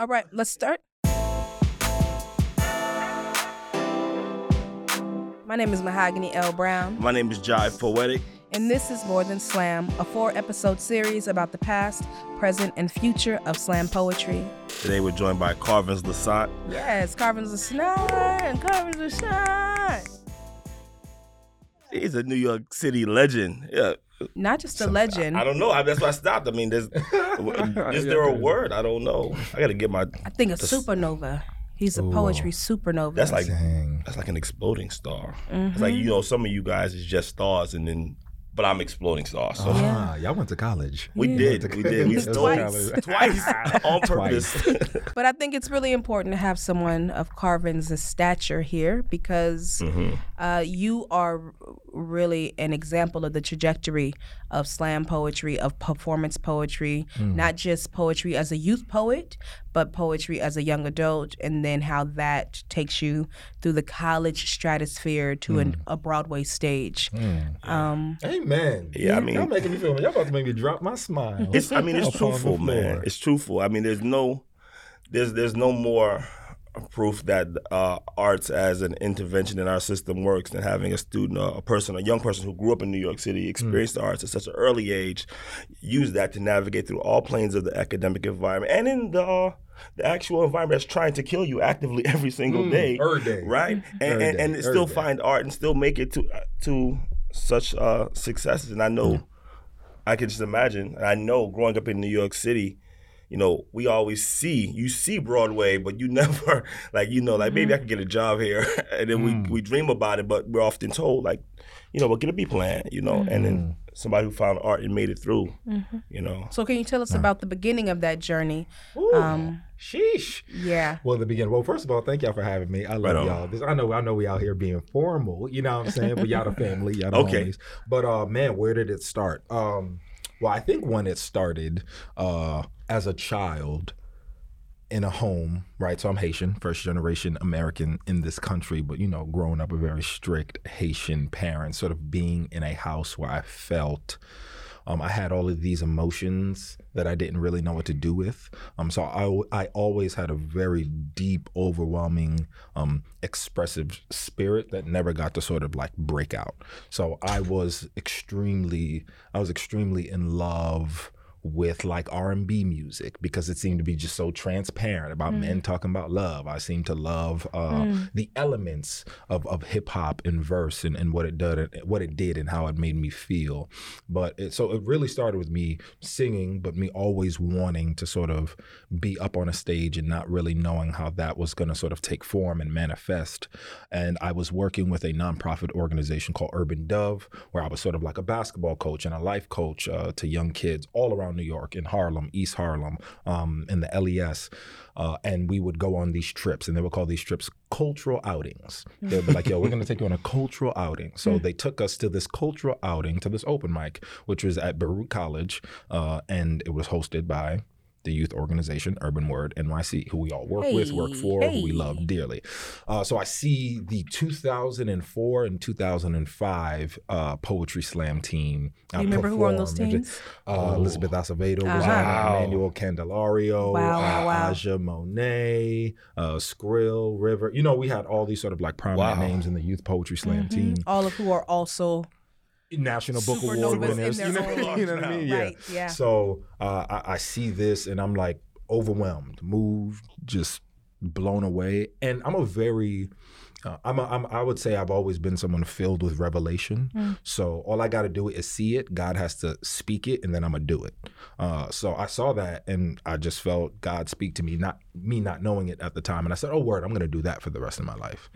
All right, let's start. My name is Mahogany L. Browne, My name is Jive Poetic. and this is More Than Slam, a four episode series about the past, present, and future of slam poetry. Today we're joined by Carvens Lissaint. Yes, Carvin's a snide, Carvin's shine. He's a New York City legend. Yeah. Not just a legend. I don't know. I, that's why I stopped. I mean, there's, is there a word? I don't know. I got to get my. I think a the supernova. He's a poetry supernova. That's like Dang. that's like an exploding star. It's Mm-hmm. like you know, some of you guys is just stars, and then but I'm exploding stars. So Ah, y'all went to college. we did, we did, we stole Twice. twice on purpose. But I think it's really important to have someone of Carvin's stature here because Mm-hmm. uh, you are really an example of the trajectory of slam poetry, of performance poetry, not just poetry as a youth poet, but poetry as a young adult, and then how that takes you through the college stratosphere to an, a Broadway stage. Um, Amen. Yeah, I mean- y'all making me feel. Y'all about to make me drop my smile. It's I mean it's Up on the truthful, man. It's truthful. I mean there's no there's there's no more proof that uh, arts as an intervention in our system works than having a student, uh, a person, a young person who grew up in New York City, experienced the arts at such an early age, use that to navigate through all planes of the academic environment and in the uh, the actual environment that's trying to kill you actively every single day, every day. right? And Every and, day, and still day. find art and still make it to uh, to such uh, successes. And I know. I can just imagine. And I know growing up in New York City, you know, we always see you see Broadway, but you never like you know like maybe I could get a job here, and then we we dream about it, but we're often told like, you know, well get a B plan, you know, and then somebody who found art and made it through, you know. so, can you tell us about the beginning of that journey? Ooh, Um, sheesh. Yeah. Well, the beginning. Well, first of all, thank y'all for having me. I love Right y'all. This, I know, I know, we out here being formal. You know what I'm saying? But y'all the family, y'all the Okay. homies. But uh, man, where did it start? Um, well, I think when it started, uh, as a child, in a home, right? So I'm Haitian, first generation American in this country, but you know, growing up a very strict Haitian parent, sort of being in a house where I felt um, I had all of these emotions that I didn't really know what to do with. Um, so I, I always had a very deep, overwhelming, um, expressive spirit that never got to sort of like break out. So I was extremely, I was extremely in love with like R&B music because it seemed to be just so transparent about men talking about love. I seemed to love uh, the elements of, of hip hop and verse and, and what it did what it did and how it made me feel. But it, so it really started with me singing, but me always wanting to sort of be up on a stage and not really knowing how that was going to sort of take form and manifest. And I was working with a nonprofit organization called Urban Dove, where I was sort of like a basketball coach and a life coach uh, to young kids all around New York, in Harlem, East Harlem, um, in the LES. Uh, and we would go on these trips, and they would call these trips cultural outings. They'd be like, yo, we're going to take you on a cultural outing. So they took us to this cultural outing, to this open mic, which was at Baruch College, uh, and it was hosted by the youth organization Urban Word NYC, who we all work with, work Hey, for, who we love dearly. Uh, so I see the 2004 and 2005 uh, Poetry Slam team. Do you remember who were on those teams? Uh, Elizabeth Acevedo was Uh-huh. on Wow. it, Emmanuel Candelario, Wow, wow, uh, wow. Aja Monet, uh, Skrill, River. You know, we had all these sort of like prominent Wow. names in the Youth Poetry Slam team. All of who are also National Book Supernovas Award in winners. You know, you know what I mean? Yeah. Right, yeah. So uh, I, I see this and I'm like overwhelmed, moved, just blown away. And I'm a very, uh, I'm, a, I'm I would say I've always been someone filled with revelation. Mm. So all I got to do is see it. God has to speak it, and then I'm gonna do it. Uh, so I saw that, and I just felt God speak to me, not me not knowing it at the time. And I said, "Oh, word, I'm gonna do that for the rest of my life."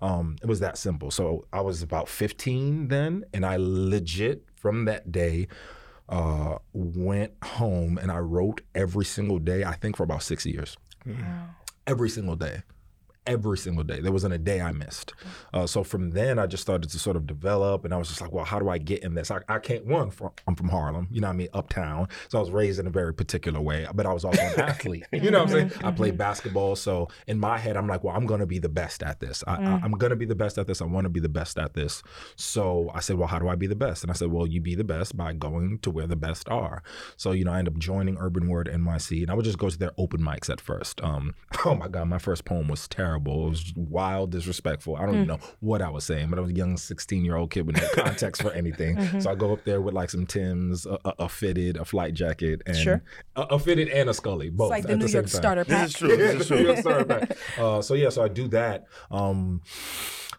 Um, it was that simple. So I was about 15 then, and I legit from that day uh, went home and I wrote every single day. I think for about six years, every single day every single day. There wasn't a day I missed. Uh, so from then, I just started to sort of develop, and I was just like, well, how do I get in this? I, I can't. One, from, I'm from Harlem, you know, what I mean, uptown. So I was raised in a very particular way, but I was also an athlete. You know what I'm saying? I played basketball, so in my head, I'm like, well, I'm gonna be the best at this. I, I, I'm gonna be the best at this. I want to be the best at this. So I said, well, how do I be the best? And I said, well, you be the best by going to where the best are. So you know, I ended up joining Urban Word NYC, and I would just go to their open mics at first. Um, oh my god, my first poem was terrible. It was wild, disrespectful. I don't even know what I was saying, but I was a young 16 year old kid with no context for anything. So I go up there with like some Tims, a, a, a fitted, a flight jacket, and Sure. a, a fitted and a Scully, both It's like the New the York starter pack. This is true. This is true. Yeah, sorry about that. Uh, so yeah, so I do that. Um,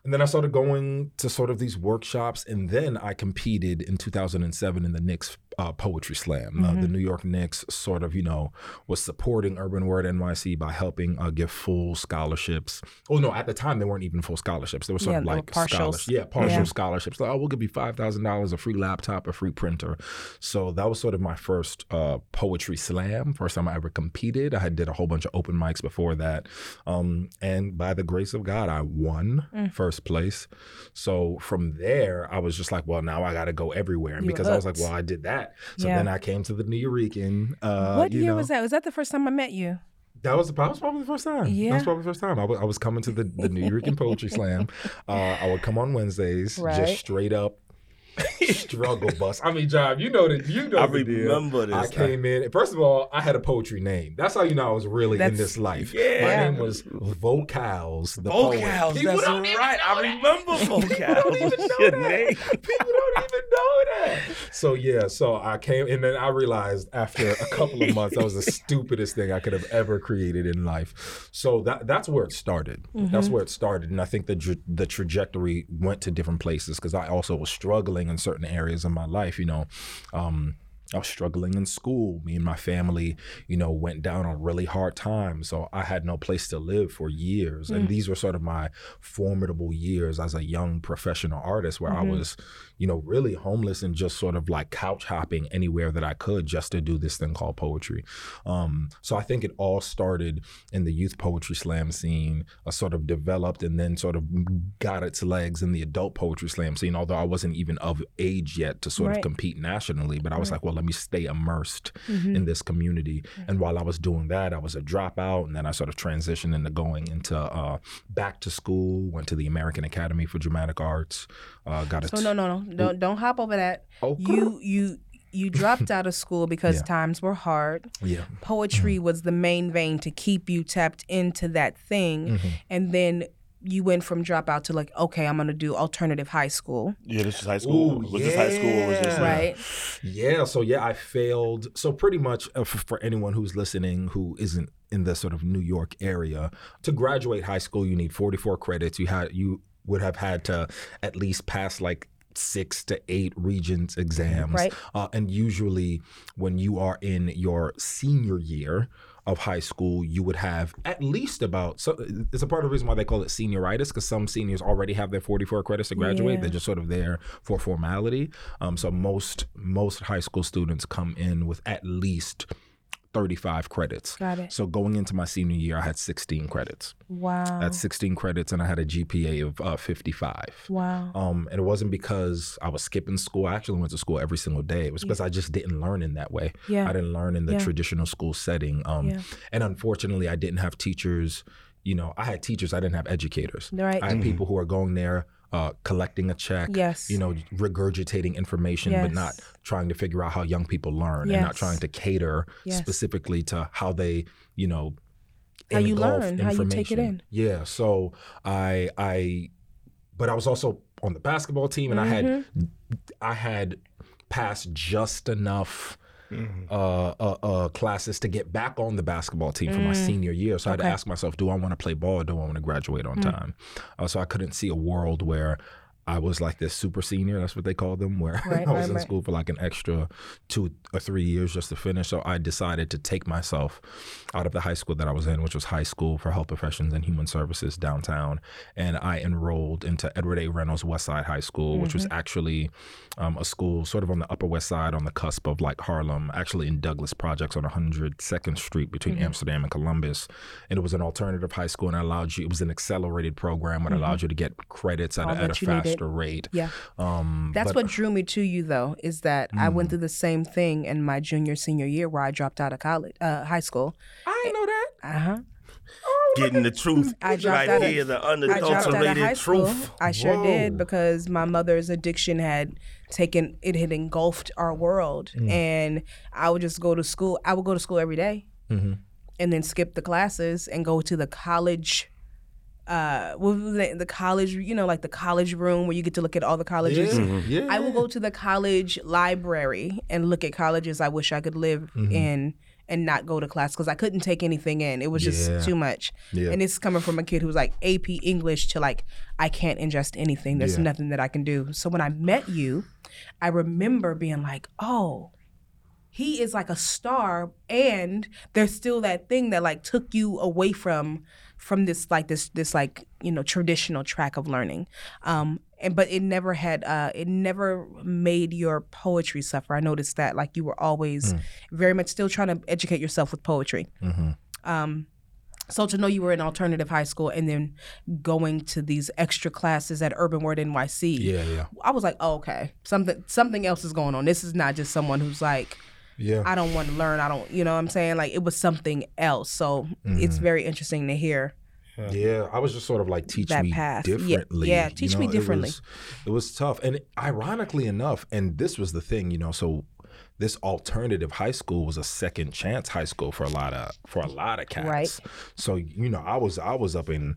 and then I started going to sort of these workshops, and then I competed in 2007 in the Knicks uh, Poetry Slam. Uh, the New York Knicks sort of, you know, was supporting Urban Word NYC by helping uh, give full scholarships. Oh no, at the time they weren't even full scholarships. They were sort Yeah, of like scholarships. Yeah, partial Yeah. scholarships. Like, oh, we'll give you five thousand dollars, a free laptop, a free printer. So that was sort of my first uh, poetry slam. First time I ever competed. I had did a whole bunch of open mics before that, um, and by the grace of God, I won Mm. first place. So from there, I was just like, well, now I got to go everywhere. And You because I was like, well, I did that. So Yeah. then I came to the Nuyorican. Uh, what you year know, was that? Was that the first time I met you? that was, that was probably the first time. Yeah. That was probably the first time. I wa- I was coming to the, the New York Poetry Slam. Uh, I would come on Wednesdays, Right. just straight up struggle bus. I mean, John, you know that you know I the deal. remember this. I came in. First of all, I had a poetry name. That's how you know I was really in this life. Yeah. My name was Vocals. The. Vocals, People that's don't even right. know I that. remember People vocals. don't even know Your that. name. People don't even know that. So yeah, so I came and then I realized after a couple of months that was the stupidest thing I could have ever created in life. So that that's where it started. That's mm-hmm. where it started, and I think the the trajectory went to different places because I also was struggling in certain areas of my life. You know. Um, I was struggling in school. Me and my family, you know, went down on really hard times. So I had no place to live for years. And these were sort of my formidable years as a young professional artist where I was, you know, really homeless and just sort of like couch hopping anywhere that I could just to do this thing called poetry. Um, so I think it all started in the youth poetry slam scene, uh, sort of developed and then sort of got its legs in the adult poetry slam scene, although I wasn't even of age yet to sort Right. of compete nationally. But I was like, well, let me stay immersed Mm-hmm. in this community. And while I was doing that, I was a dropout. And then I sort of transitioned into going into uh, back to school, went to the American Academy for Dramatic Arts, uh, got a So no, no, no, don't don't hop over that. Okay. You you you dropped out of school because Yeah. times were hard. yeah. Poetry was the main vein to keep you tapped into that thing, Mm-hmm. and then you went from dropout to like, okay, I'm gonna do alternative high school, Yeah, this is high school. Ooh, was this high school was this right? Yeah, so yeah, I failed. So pretty much uh, for, for anyone who's listening who isn't in the sort of New York area, to graduate high school, you need 44 credits. You had you would have had to at least pass like six to eight regents exams. Right. Uh, and usually when you are in your senior year of high school, you would have at least about, so it's a part of the reason why they call it senioritis, because some seniors already have their 44 credits to graduate. Yeah. They're just sort of there for formality. Um, so most most high school students come in with at least 35 credits. Got it. So going into my senior year, I had 16 credits. Wow. That's 16 credits, and I had a GPA of uh, 55. wow. Um, and it wasn't because I was skipping school. I actually went to school every single day. It was because I just didn't learn in that way. Yeah. I didn't learn in the Yeah. traditional school setting. Um, Yeah. And unfortunately, I didn't have teachers. You know, I had teachers. I didn't have educators. Right. I had people who are going there, uh, collecting a check. Yes. You know, regurgitating information, but not trying to figure out how young people learn, and not trying to cater Yes. specifically to how they, you know, How you learn, how you take it in. Yeah. So I I but I was also on the basketball team and I had Mm-hmm. I had passed just enough Mm-hmm. uh, uh, uh, classes to get back on the basketball team for my senior year. So I had to Mm. Okay. Mm. ask myself, do I want to play ball or do I want to graduate on time? Uh, so I couldn't see a world where I was like this super senior. That's what they call them, where Right, I was right, in right. school for like an extra two or three years just to finish. So I decided to take myself out of the high school that I was in, which was High School for Health Professions and Human Services downtown, and I enrolled into Edward A. Reynolds West Side High School, which was actually um, a school sort of on the Upper West Side, on the cusp of like Harlem, actually in Douglas Projects on 102nd Street between Amsterdam and Columbus, and it was an alternative high school, and it allowed you. It was an accelerated program, that allowed you to get credits at, at a that you needed. rate. Yeah. Um, That's but- what drew me to you, though, is that I went through the same thing in my junior senior year where I dropped out of college, uh, high school. I didn't know that. Uh huh. Getting the truth I dropped right out of- the I dropped out of unadulterated high school. truth. I sure Whoa. did because my mother's addiction had taken it had engulfed our world, and I would just go to school. I would go to school every day Mhm. and then skip the classes and go to the college. Uh, was the college, you know, like the college room where you get to look at all the colleges. Yeah, yeah. I will go to the college library and look at colleges I wish I could live Mm-hmm. in and not go to class because I couldn't take anything in. It was just Yeah. too much. Yeah. And is coming from a kid who's like AP English to like, I can't ingest anything. There's Yeah. nothing that I can do. So when I met you, I remember being like, oh, he is like a star and there's still that thing that like took you away from from this like this this like you know traditional track of learning. Um and but it never had uh it never made your poetry suffer. I noticed that like you were always very much still trying to educate yourself with poetry. Um so to know you were in alternative high school and then going to these extra classes at urban word nyc Yeah, yeah, i was like oh, okay. Something something else is going on. This is not just someone who's like yeah. I don't want to learn. I don't, you know what I'm saying? Like it was something else. So it's Mm-hmm. very interesting to hear. Yeah, I was just sort of like teach That me path. Yeah, differently. yeah, you teach me know, differently. It was, it was tough, and ironically enough, and this was the thing, you know. So this alternative high school was a second chance high school for a lot of for a lot of cats. Right. So you know, I was I was up in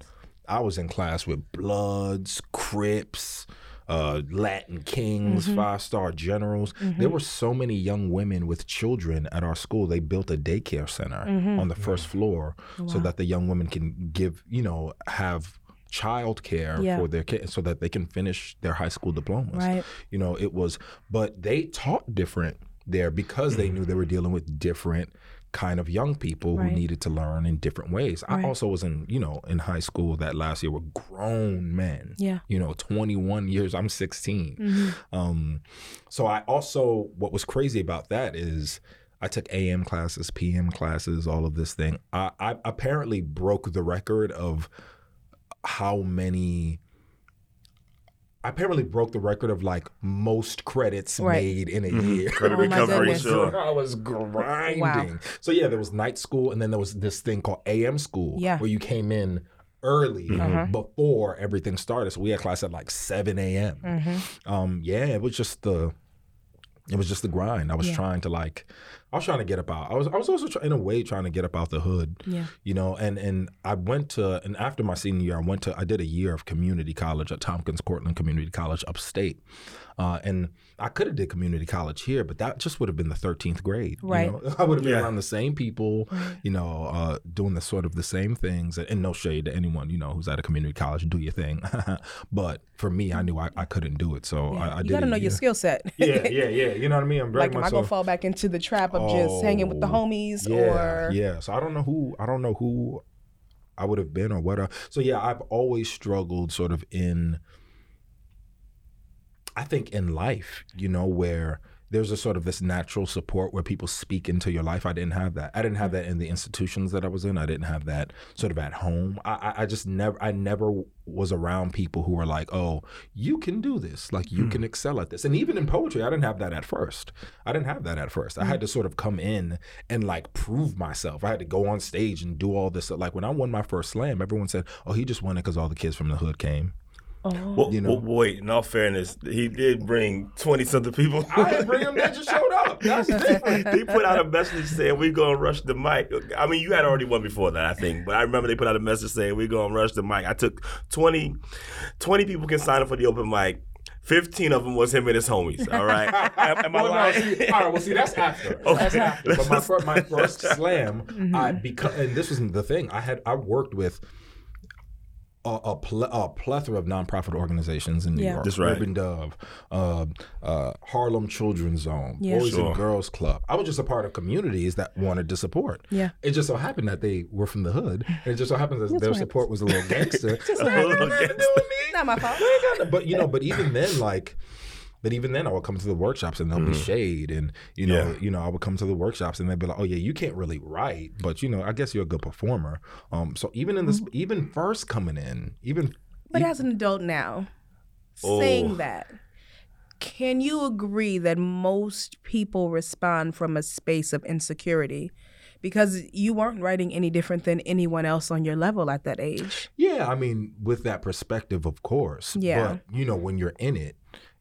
I was in class with Bloods, Crips. Uh, Latin kings, Mm-hmm. five star generals. There were so many young women with children at our school. They built a daycare center Mm-hmm. on the first floor so that the young women can give, you know, have child care Yeah. for their kids so that they can finish their high school diplomas. Right. You know, it was, but they taught different there because they knew they were dealing with different kind of young people Right. who needed to learn in different ways. I also was in, you know, in high school that last year with grown men. Yeah. You know, 21 years, I'm 16. Mm-hmm. Um, so I also, what was crazy about that is I took AM classes, PM classes, all of this thing. I, I apparently broke the record of how many. I apparently broke the record of like most credits Right. made in a year. Credit Oh my recovery, goodness. sure. I was grinding. So yeah, there was night school, and then there was this thing called AM school, Yeah. where you came in early Uh-huh. before everything started. So we had class at like seven a.m. Mm-hmm. Um, yeah, it was just the, it was just the grind. I was Yeah. trying to like, I was trying to get up out. I was, I was also try, in a way trying to get up out the hood. Yeah. You know, and and I went to, and after my senior year, I went to, I did a year of community college at Tompkins Cortland Community College upstate. Uh, and I could have did community college here, but that just would have been the 13th grade. you Right. know? I would have been Yeah. around the same people, you know, uh, doing the sort of the same things. And no shade to anyone, you know, who's at a community college, do your thing. but for me, I knew I, I couldn't do it. So I, I you did got to a know your skill set. yeah, yeah, yeah. You know what I mean? I'm very like, am much I going to fall back into the trap of just hanging with the Oh, homies yeah, or. yeah. So I don't know who I don't know who I would have been or what. I, so yeah, I've always struggled sort of in. I think in life, you know, where there's a sort of this natural support where people speak into your life. I didn't have that. I didn't have that in the institutions that I was in. I didn't have that sort of at home. I, I, just never, I never was around people who were like, "Oh, you can do this. Like you hmm. can excel at this." And even in poetry, I didn't have that at first. I didn't have that at first. I had hmm. to sort of come in and like prove myself. I had to go on stage and do all this. Like when I won my first slam, everyone said, "Oh, he just won it because all the kids from the hood came." Oh. Well, You know. well, wait, in all fairness, he did bring 20 something people. I didn't bring them; they just showed up. That's different. he put out a message saying we're gonna rush the mic. I mean, you had already won before that, I think, but I remember they put out a message saying we're gonna rush the mic. I took 20, 20 people can sign up for the open mic. Fifteen of them was him and his homies. All right, am, am I Well, no, see, all right, well, see, that's after. That's after. But my, my first slam, Mm-hmm. I because and this was the thing. I had I worked with. A, a, pl- a plethora of nonprofit organizations in New Yeah. York. That's right. Urban Dove, uh, uh, Harlem Children's Zone, Yeah. Boys Sure. and Girls Club. I was just a part of communities that wanted to support. Yeah. It just so happened that they were from the hood. And it just so happens that their what support was a little gangster. A little gangster. Not my fault. but you know, but even then, like, but even then, I would come to the workshops and there'll be shade, and you know, Mm-hmm. Yeah. you know, I would come to the workshops and they'd be like, "Oh yeah, you can't really write, but you know, I guess you're a good performer." Um, so even in this, Mm-hmm. even first coming in, even But as an adult now, Oh. saying that, can you agree that most people respond from a space of insecurity? Because you weren't writing any different than anyone else on your level at that age. yeah, I mean, with that perspective, of course. Yeah. But you know, when you're in it,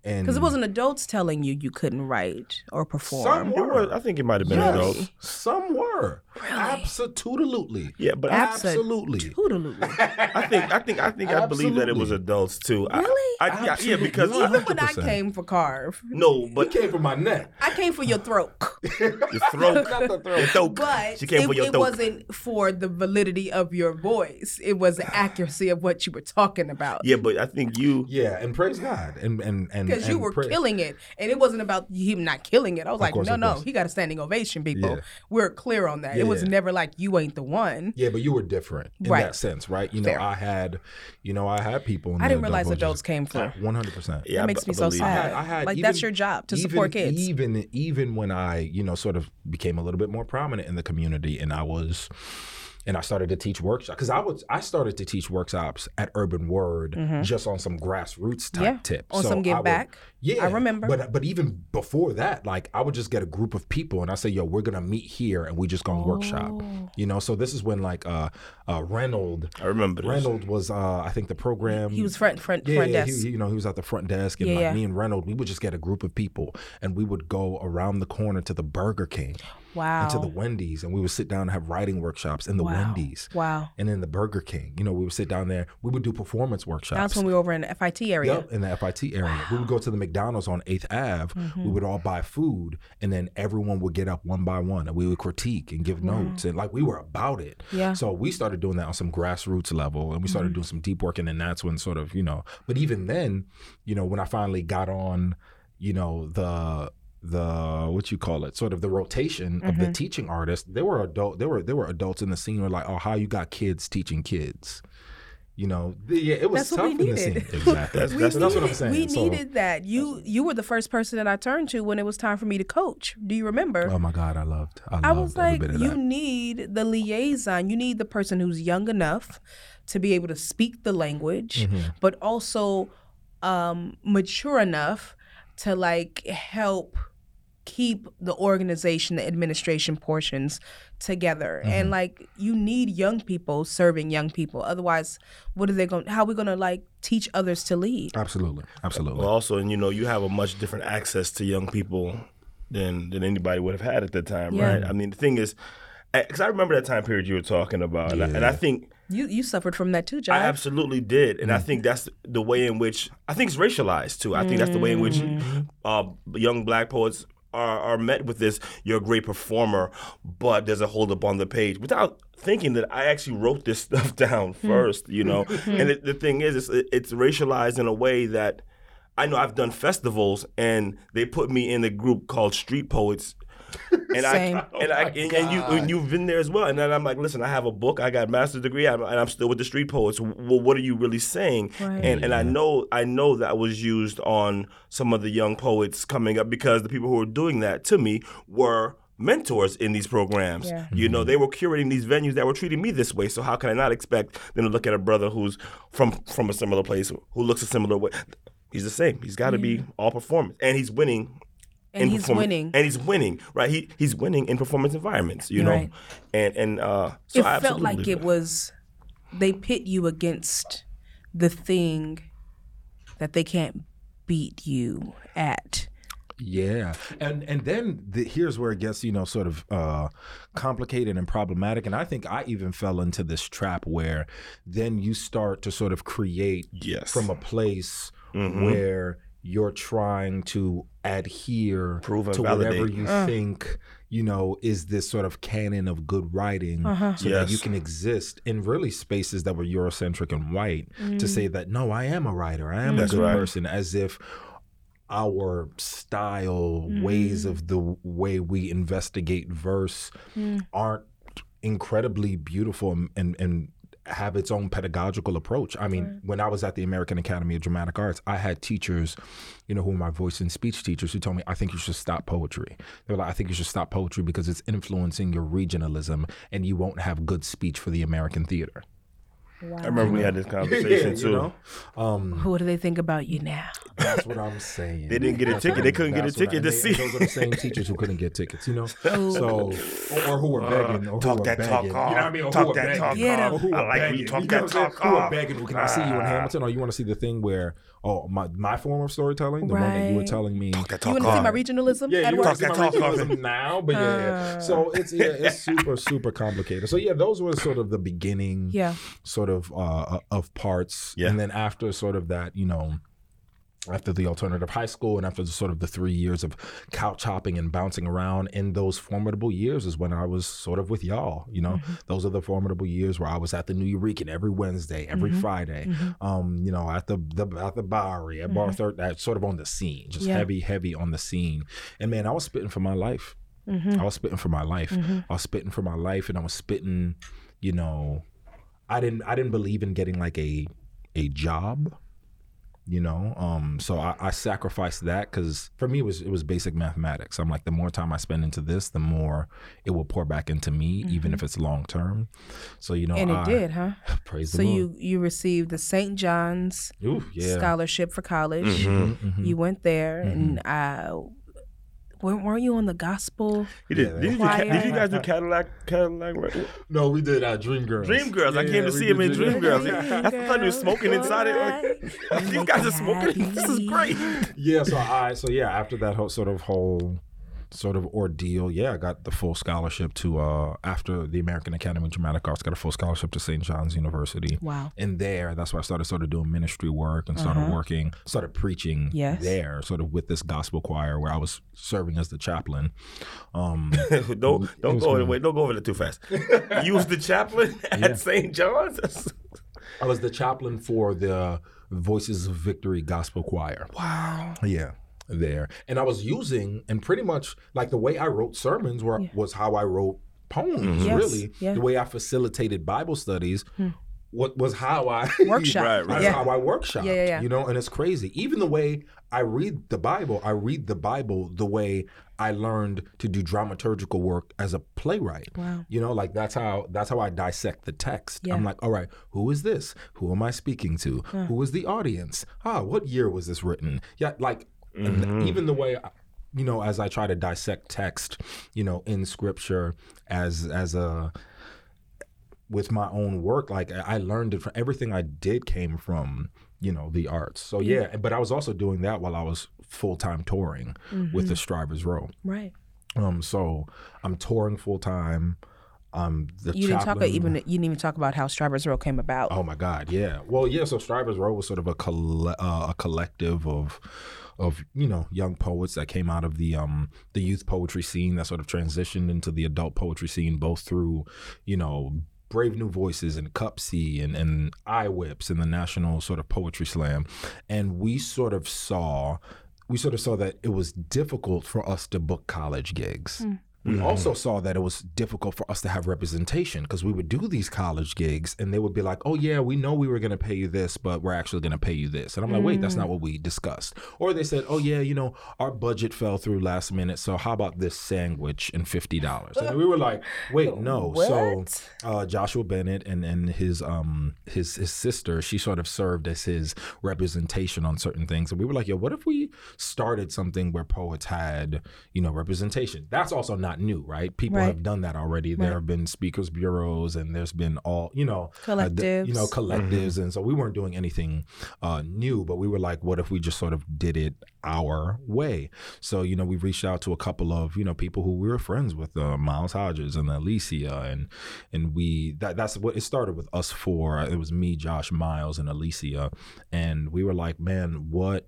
and Because it wasn't adults telling you you couldn't write or perform. Some were. I think it might have been Yes, adults. some were absolutely, Yeah, but I, absolutely. Toodaloo. I think I think I think I believe that it was adults too. I- Really? I, yeah, yeah, because Absolutely. I, Even when I came for Carve, no, It but came for my neck. I came for your throat. your throat, Not the throat. your throat. But she came it, for your it throat. wasn't for the validity of your voice. It was the accuracy of what you were talking about. Yeah, but I think you. Yeah, and praise God, and and and Because you were pray- killing it, and it wasn't about him not killing it. I was like, course, no, no, course. he got a standing ovation, people. Yeah. We're clear on that. Yeah, it was never like you ain't the one. Yeah, but you were different in Right. that sense, right? You know, Fair. I had, you know, I had people. In I the didn't realize adult adults came from. One hundred percent. Yeah, That makes b- me so believe sad. that. I had like even- that's your job to even, support kids. Even even when I, you know, sort of became a little bit more prominent in the community, and I was, and I started to teach workshops because I was I started to teach workshops at Urban Word just on some grassroots type Mm-hmm. Yeah, tips. on some give I would- back. Yeah, I remember. But but even before that, like I would just get a group of people and I say, "Yo, we're gonna meet here and we just gonna workshop." Oh. You know, so this is when like uh, uh Reynold I remember this. Reynold was, uh, I think, the program. he was front front yeah, front yeah, desk. he, you know, he was at the front desk, and Yeah, like yeah. me and Reynold, we would just get a group of people, and we would go around the corner to the Burger King wow. and to the Wendy's, and we would sit down and have writing workshops in the Wow. Wendy's wow. and in the Burger King. You know, we would sit down there. We would do performance workshops. That's when we were over in the FIT area. Yep, in the FIT area. We would go to the McDonald's on 8th Ave. Mm-hmm. We would all buy food, and then everyone would get up one by one, and we would critique and give notes. And like we were about it. Yeah. So we started doing that on some grassroots level, and we started doing some deep work. And then that's when sort of, you know, but even then, you know, when I finally got on, you know, the the what you call it sort of the rotation of Mm-hmm. the teaching artists there were adult there were there were adults in the scene were like oh how you got kids teaching kids you know yeah it was That's tough we in the needed. scene exactly That's- We that's- that's what I'm saying We So- needed that. You you were the first person that I turned to when it was time for me to coach. Do you remember? Oh my God, I loved. I, I loved was like, bit of you that. need the liaison. You need the person who's young enough to be able to speak the language, Mm-hmm. but also um, mature enough to like help keep the organization, the administration portions together. Mm-hmm. And like, you need young people serving young people. Otherwise, what are they going? How are we going to like teach others to lead? Absolutely, absolutely. Well, also, and you know, you have a much different access to young people than than anybody would have had at the time, Yeah. right? I mean, the thing is, because I remember that time period you were talking about, and, I, and I think You you suffered from that too, John. I absolutely did, and I Mm. think that's the way in which I think it's racialized too. I think that's the way in which Mm-hmm. uh, young black poets are, are met with this. You're a great performer, but there's a hold up on the page without thinking that I actually wrote this stuff down Hmm. first. You know, and it, the thing is, it's, it's racialized in a way that I know I've done festivals, and they put me in a group called Street Poets. And Same. I and I oh and, and you and you've been there as well. And then I'm like, listen, I have a book, I got a master's degree, I'm, and I'm still with the street poets. Well, what are you really saying? Right. And and I mm-hmm. know I know that was used on some of the young poets coming up because the people who were doing that to me were mentors in these programs. Yeah. You know, mm-hmm. they were curating these venues that were treating me this way. So how can I not expect them to look at a brother who's from from a similar place who looks a similar way? He's the same. He's got to be all performance, and he's winning and in he's performance- winning. and he's winning, right? He he's winning in performance environments, you know, Right. and and uh, so it I felt like absolutely it was they pit you against the thing that they can't beat you at. Yeah, and and then the, here's where it gets you know sort of uh, complicated and problematic, and I think I even fell into this trap where then you start to sort of create Yes. from a place Mhm. where you're trying to adhere Prove and to whatever you Uh. think you know, is this sort of canon of good writing Uh-huh. so that you can exist in really spaces that were Eurocentric and white to say that, no, I am a writer, I am That's a good right. person, as if our style, ways of the way we investigate verse aren't incredibly beautiful and, and, and have its own pedagogical approach. I mean, when I was at the American Academy of Dramatic Arts, I had teachers, you know, who were my voice and speech teachers who told me, I think you should stop poetry. They were like, I think you should stop poetry because it's influencing your regionalism and you won't have good speech for the American theater. I remember we had this conversation you too. know? Um, What do they think about you now? That's what I'm saying. They didn't get a ticket. They couldn't get a that's what I- ticket to and they- see. and Those are the same teachers who couldn't get tickets, you know. So, or, or who were begging, or who talk were that begging. talk you know what I mean? Or Talk that begging. talk Get 'em. Or who I were like when you talk know that what I'm saying? talk Who were off. begging? Can I see you in Ah. Hamilton? Or you want to see the thing where, oh, my my form of storytelling, the one that you were telling me. Talk that You talk want to see my regionalism? Yeah, you work? want to see Talk my that talk regionalism now, but yeah, yeah. So it's yeah, it's super super complicated. So yeah, those were sort of the beginning, Yeah. sort of uh, of parts, Yeah. and then after sort of that, you know, after the alternative high school and after the sort of the three years of couch hopping and bouncing around in those formidable years is when I was sort of with y'all. You know, mm-hmm. those are the formidable years where I was at the Nuyorican every Wednesday, every mm-hmm. Friday. Mm-hmm. Um, you know, at the, the at the Bowery, at Bar Third, that sort of on the scene, just Yeah. heavy, heavy on the scene. And man, I was spitting for my life. I was spitting for my life. I was spitting for my life, and I was spitting. You know, I didn't I didn't believe in getting like a a job you know um so i, I sacrificed that because for me it was it was basic mathematics i'm like the more time i spend into this the more it will pour back into me even if it's long term so you know And it I- did, huh? praise So the Lord you you received the St. John's Ooh, yeah scholarship for college. Mhm. You went there, and uh, weren't weren't you on the gospel? You did, Yeah, did, you, do Choir. Did you guys do Cadillac? Cadillac? right? no we did uh dream girls Dream Girls. I Yeah, came to see him in Dream Girls. Dream That's the fun. He was smoking inside it. These guys are smoking. This is great. yeah so i so yeah after that whole sort of whole sort of ordeal yeah i got the full scholarship to uh after the american academy of dramatic arts got a full scholarship to st john's university Wow. and there that's where i started sort of doing ministry work and started working started preaching Uh-huh. Yes. there sort of with this gospel choir where i was serving as the chaplain um don't don't was go cool. wait, don't go over that too fast. You was the chaplain at St. John's. I was the chaplain for the voices of victory gospel choir Wow. Yeah, there. And I was using, and pretty much like the way I wrote sermons were, was how I wrote poems, Yes, really. yeah. The way I facilitated Bible studies. What was how I Workshop. Right, right. Yeah. how I workshop. Yeah, yeah, yeah. You know, and it's crazy. Even the way I read the Bible, I read the Bible the way I learned to do dramaturgical work as a playwright. Wow. You know, like that's how that's how I dissect the text. Yeah. I'm like, all right, who is this? Who am I speaking to? Who is the audience? Ah, what year was this written? Yeah, like and even the way I, you know, as I try to dissect text, you know, in scripture as as a with my own work, like I learned it from everything I did came from, you know, the arts. So yeah, but I was also doing that while I was full time touring with the Strivers Row. Right. Um, so I'm touring full time. Um, the You didn't talk chaplain- even you didn't even talk about how Strivers Row came about. Oh my God, yeah. Well, yeah. So Strivers Row was sort of a coll- uh, a collective of of you know young poets that came out of the um the youth poetry scene that sort of transitioned into the adult poetry scene, both through you know. Brave New Voices and CUPSI and, and IWPS and the National sort of Poetry Slam. And we sort of saw we sort of saw that it was difficult for us to book college gigs. We also saw that it was difficult for us to have representation because we would do these college gigs and they would be like, oh, yeah, we know we were going to pay you this, but we're actually going to pay you this. And I'm like, wait, that's not what we discussed. Or they said, oh, yeah, you know, our budget fell through last minute. So how about this sandwich and $50? And we were like, wait, no. So uh, Joshua Bennett and, and his um his his sister, she sort of served as his representation on certain things. And we were like, yo, what if we started something where poets had, you know, representation? That's also not new, right? People Right. have done that already. There have been speakers bureaus and there's been all, you know, uh, the- you know, Collectives. collectives. And so we weren't doing anything uh, new, but we were like, what if we just sort of did it our way? So, you know, we reached out to a couple of, you know, people who we were friends with, uh, Miles Hodges and Alicia. And, and we, that, that's what it started with us four. It was me, Josh, Miles, and Alicia. And we were like, man, what,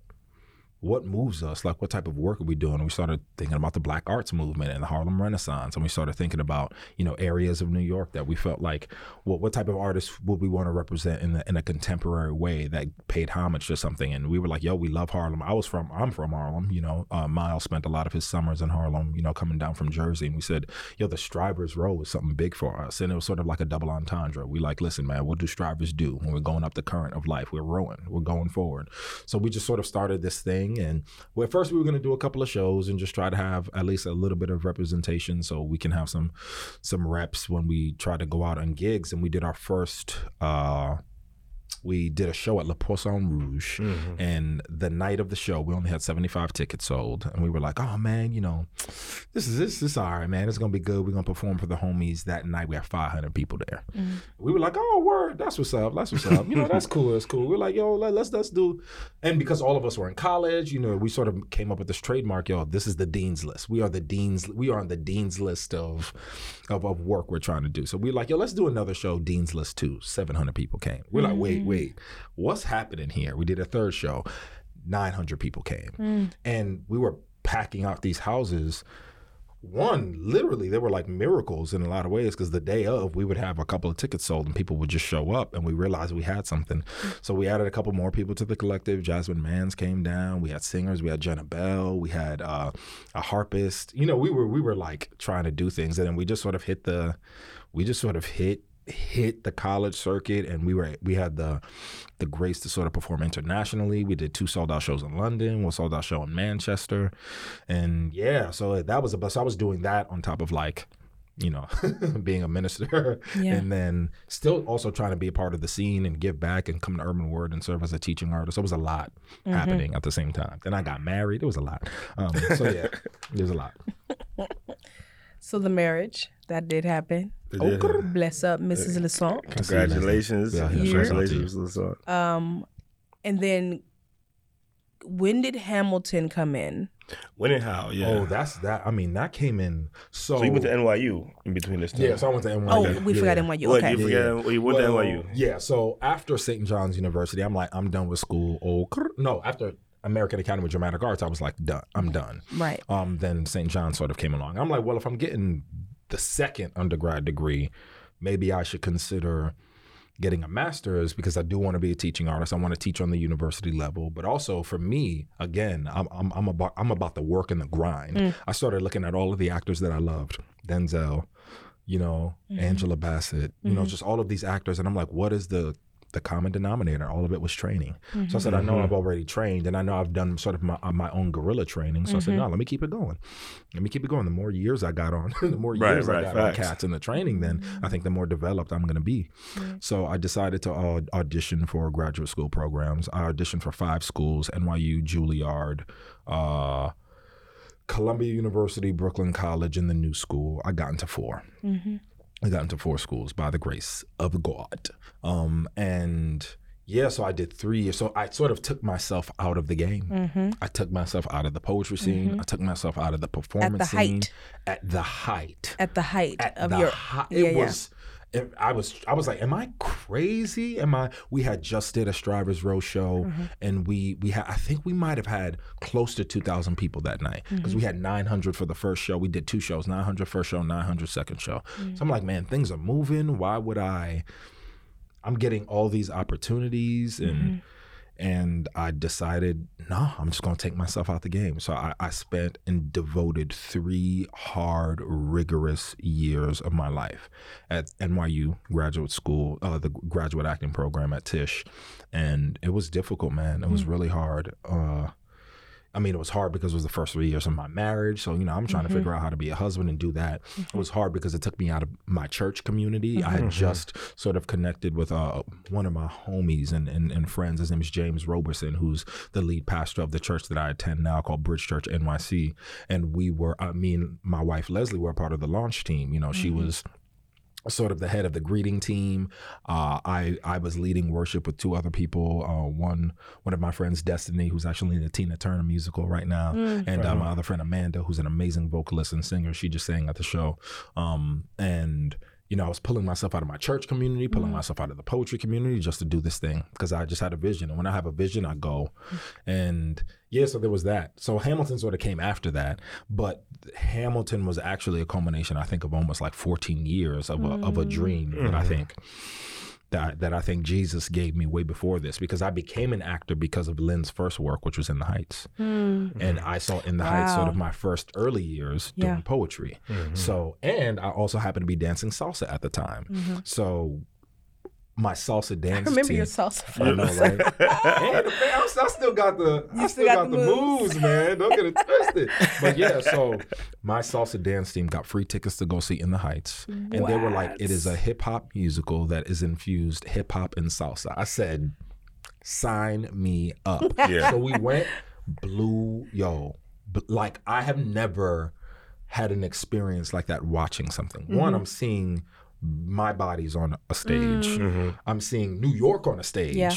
what moves us? Like, what type of work are we doing? And we started thinking about the Black Arts movement and the Harlem Renaissance, and we started thinking about you know areas of New York that we felt like, well, what type of artists would we want to represent in the, in a contemporary way that paid homage to something? And we were like, yo, we love Harlem. I was from, I'm from Harlem. You know, uh, Miles spent a lot of his summers in Harlem. You know, coming down from Jersey, and we said, yo, the Strivers Row is something big for us, and it was sort of like a double entendre. We like, listen, man, what do Strivers do when we're going up the current of life? We're rowing, we're going forward. So we just sort of started this thing, and well, at first we were going to do a couple of shows and just try to have at least a little bit of representation, so we can have some some reps when we try to go out on gigs. And we did our first. Uh, we did a show at Le Poisson Rouge, Mm-hmm. and the night of the show, we only had seventy five tickets sold, and we were like, "Oh man, you know, this is this is all right, man. It's gonna be good. We're gonna perform for the homies that night. We had five hundred people there. We were like, "Oh, word, that's what's up. That's what's up. You know, that's cool. That's cool." We're like, "Yo, let, let's let's do," and because all of us were in college, you know, we sort of came up with this trademark. Yo, this is the dean's list. We are the dean's. We are on the dean's list of of, of work we're trying to do. So we're like, "Yo, let's do another show. Dean's list two. Seven hundred people came. We're like, "Wait, wait, what's happening here?" We did a third show. 900 people came. And we were packing out these houses. One literally they were like miracles in a lot of ways because the day of we would have a couple of tickets sold and people would just show up and we realized we had something. So we added a couple more people to the collective. Jasmine Mans came down. We had singers. We had jenna bell. We had uh, a harpist. You know we were we were like trying to do things and then we just sort of hit the we just sort of hit hit the college circuit and we were we had the the grace to sort of perform internationally. We did two sold out shows in london one sold out show in manchester. And yeah so that was a bus i was doing that on top of like you know being a minister. Yeah. and then still also trying to be a part of the scene and give back and come to urban word and serve as a teaching artist. So it was a lot happening at the same time. Then i got married. It was a lot. Um, so yeah there's a lot So the marriage that did happen. It did happen. Bless up, Mrs. Lissaint. Congratulations. Yeah, yeah, shouts Congratulations, Lissaint. Um, and then when did Hamilton come in? When and how? Yeah. oh that's that i mean that came in so, so you went to NYU in between this time. yeah so i went to NYU. Oh, we Yeah, forgot yeah. NYU. What, Okay. you forget? You went Well, to NYU. Yeah, so after St. John's University, I'm like, I'm done with school. Oh, no, after American Academy of Dramatic Arts, I was like, done. I'm done. Right. Um, then St. John sort of came along. I'm like, well, if I'm getting the second undergrad degree, maybe I should consider getting a master's because I do want to be a teaching artist. I want to teach on the university level, but also for me, again, I'm I'm, I'm about I'm about the work and the grind. Mm. I started looking at all of the actors that I loved, Denzel, you know, mm-hmm. Angela Bassett, you know, mm-hmm. just all of these actors, and I'm like, what is the the common denominator? All of it was training. So I said, I know I've already trained, and I know I've done sort of my, uh, my own guerrilla training. So I said, no, let me keep it going. Let me keep it going. The more years I got on, the more Right, years I right, got on cats in the training, then I think the more developed I'm going to be. So I decided to au- audition for graduate school programs. I auditioned for five schools: NYU, Juilliard, uh, Columbia University, Brooklyn College, and the New School. I got into 4 I got into four schools by the grace of God. Um, and yeah, so I did three years. So I sort of took myself out of the game. I took myself out of the poetry scene. I took myself out of the performance at scene. height. At the height At the height at of the your hi- yeah, it yeah. was I was I was like, am I crazy? Am I? We had just did a Strivers Row show, Mm-hmm. and we we had I think we might have had close to two thousand people that night because Mm-hmm. we had nine hundred for the first show. We did two shows, 900 first show, 900 second show. Mm-hmm. So I'm like, man, things are moving. Why would I? I'm getting all these opportunities and. And I decided, no, I'm just going to take myself out the game. So I, I spent and devoted three hard, rigorous years of my life at NYU graduate school, uh, the graduate acting program at Tisch. And it was difficult, man. It was really hard. Uh, I mean, it was hard because it was the first three years of my marriage. So, you know, I'm trying to figure mm-hmm. out how to be a husband and do that. It was hard because it took me out of my church community. I had mm-hmm. just sort of connected with uh, one of my homies and, and, and friends. His name is James Roberson, who's the lead pastor of the church that I attend now called Bridge Church NYC. And we were, I mean, my wife Leslie were part of the launch team. You know, she mm-hmm. was sort of the head of the greeting team. Uh, I I was leading worship with two other people. Uh, one one of my friends, Destiny, who's actually in the Tina Turner musical right now, and uh, my other friend Amanda, who's an amazing vocalist and singer. She just sang at the show, um, and you know, I was pulling myself out of my church community, pulling mm. myself out of the poetry community just to do this thing because I just had a vision. And when I have a vision, I go. And yeah, so there was that. So Hamilton sort of came after that. But Hamilton was actually a culmination, I think, of almost like 14 years of a, of a mm. dream that I mm-hmm. think that that I think Jesus gave me way before this because I became an actor because of Lin's first work, which was In the Heights, hmm. and I saw In the Heights sort of my first early years doing Yeah. poetry. Mm-hmm. So, and I also happened to be dancing salsa at the time. Mm-hmm. So, my salsa dance. I remember team, your salsa. I know, photos. right? and man, I, I still got the, I still got, the moves. man. Don't get it twisted. But yeah, so my salsa dance team got free tickets to go see In the Heights, and they were like, "It is a hip hop musical that is infused hip hop and salsa." I said, "Sign me up." Yeah. So we went, blew yo, but like I have never had an experience like that watching something. Mm-hmm. One, I'm seeing my body's on a stage. I'm seeing New York on a stage. Mm. Yeah.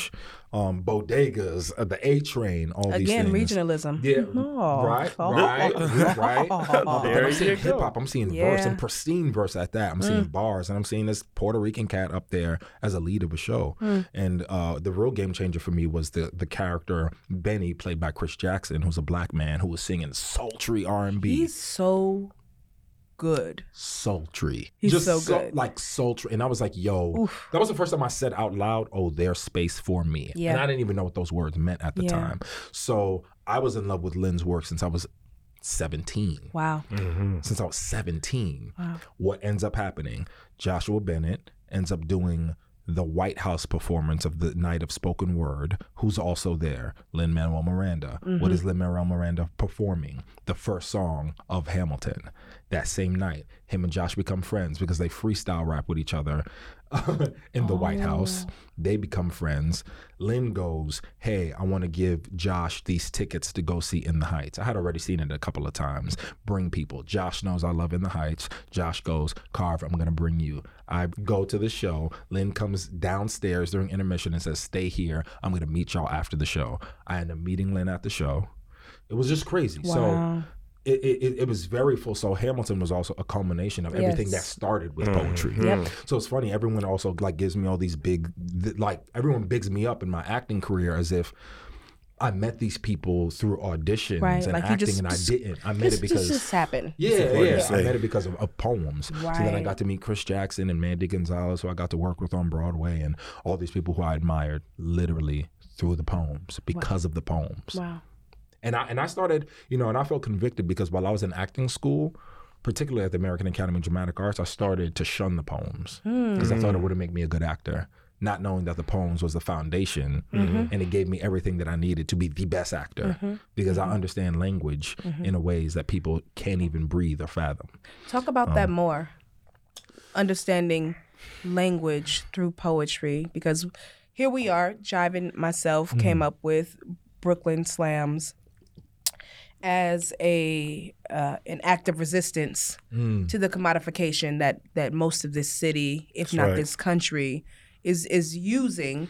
Um, bodegas, uh, the A train, all Again, these things. regionalism. Yeah, Oh. right, Oh. right, right. Uh, but I'm seeing hip hop. I'm seeing verse Yeah. Mm. and pristine verse at that. I'm seeing bars, and I'm seeing this Puerto Rican cat up there as a lead of a show. Mm. And uh, the real game changer for me was the the character Benny, played by Chris Jackson, who's a black man who was singing sultry R and B He's so good. sultry. He's Just so su- good. like sultry. And I was like, yo, that was the first time I said out loud, oh, there's space for me. Yeah. And I didn't even know what those words meant at the Yeah. time. So I was in love with Lin's work since I was 17. Wow. Mm-hmm. Since I was 17. Wow. What ends up happening? Joshua Bennett ends up doing the White House performance of the Night of Spoken Word, who's also there, Lin Manuel Miranda. What mm-hmm. is Lin Manuel Miranda performing? The first song of Hamilton. That same night, him and Josh become friends because they freestyle rap with each other in the White oh. House. They become friends. Lin goes, Hey, I want to give Josh these tickets to go see In the Heights. I had already seen it a couple of times. Bring people. Josh knows I love In the Heights. Josh goes, Carve, I'm going to bring you. I go to the show. Lin comes downstairs during intermission and says, Stay here. I'm going to meet y'all after the show. I end up meeting Lin at the show. It was just crazy. So Wow. It, it, it was very full. So Hamilton was also a culmination of everything that started with poetry. Mm-hmm. Yep. So it's funny. Everyone also like gives me all these big, th- like everyone bigs me up in my acting career as if I met these people through auditions Right, and like acting, just- and I didn't. I met This it because this just happened. yeah, important to yeah. I met it because of, of poems. So then I got to meet Chris Jackson and Mandy Gonzalez, who I got to work with on Broadway, and all these people who I admired literally through the poems because of the poems. Wow. And I and I started, you know, and I felt convicted because while I was in acting school, particularly at the American Academy of Dramatic Arts, I started to shun the poems hmm. because I thought it hmm. wouldn't make me a good actor. Not knowing that the poems was the foundation, mm-hmm. and it gave me everything that I needed to be the best actor mm-hmm. because I mm-hmm. understand language in a ways that people can't even breathe or fathom. Talk about that um, more. Understanding language through poetry, because here we are. Jive and myself came hmm. up with Brooklyn Slams as a uh, an act of resistance to the commodification that that most of this city, if not right. this country, is is using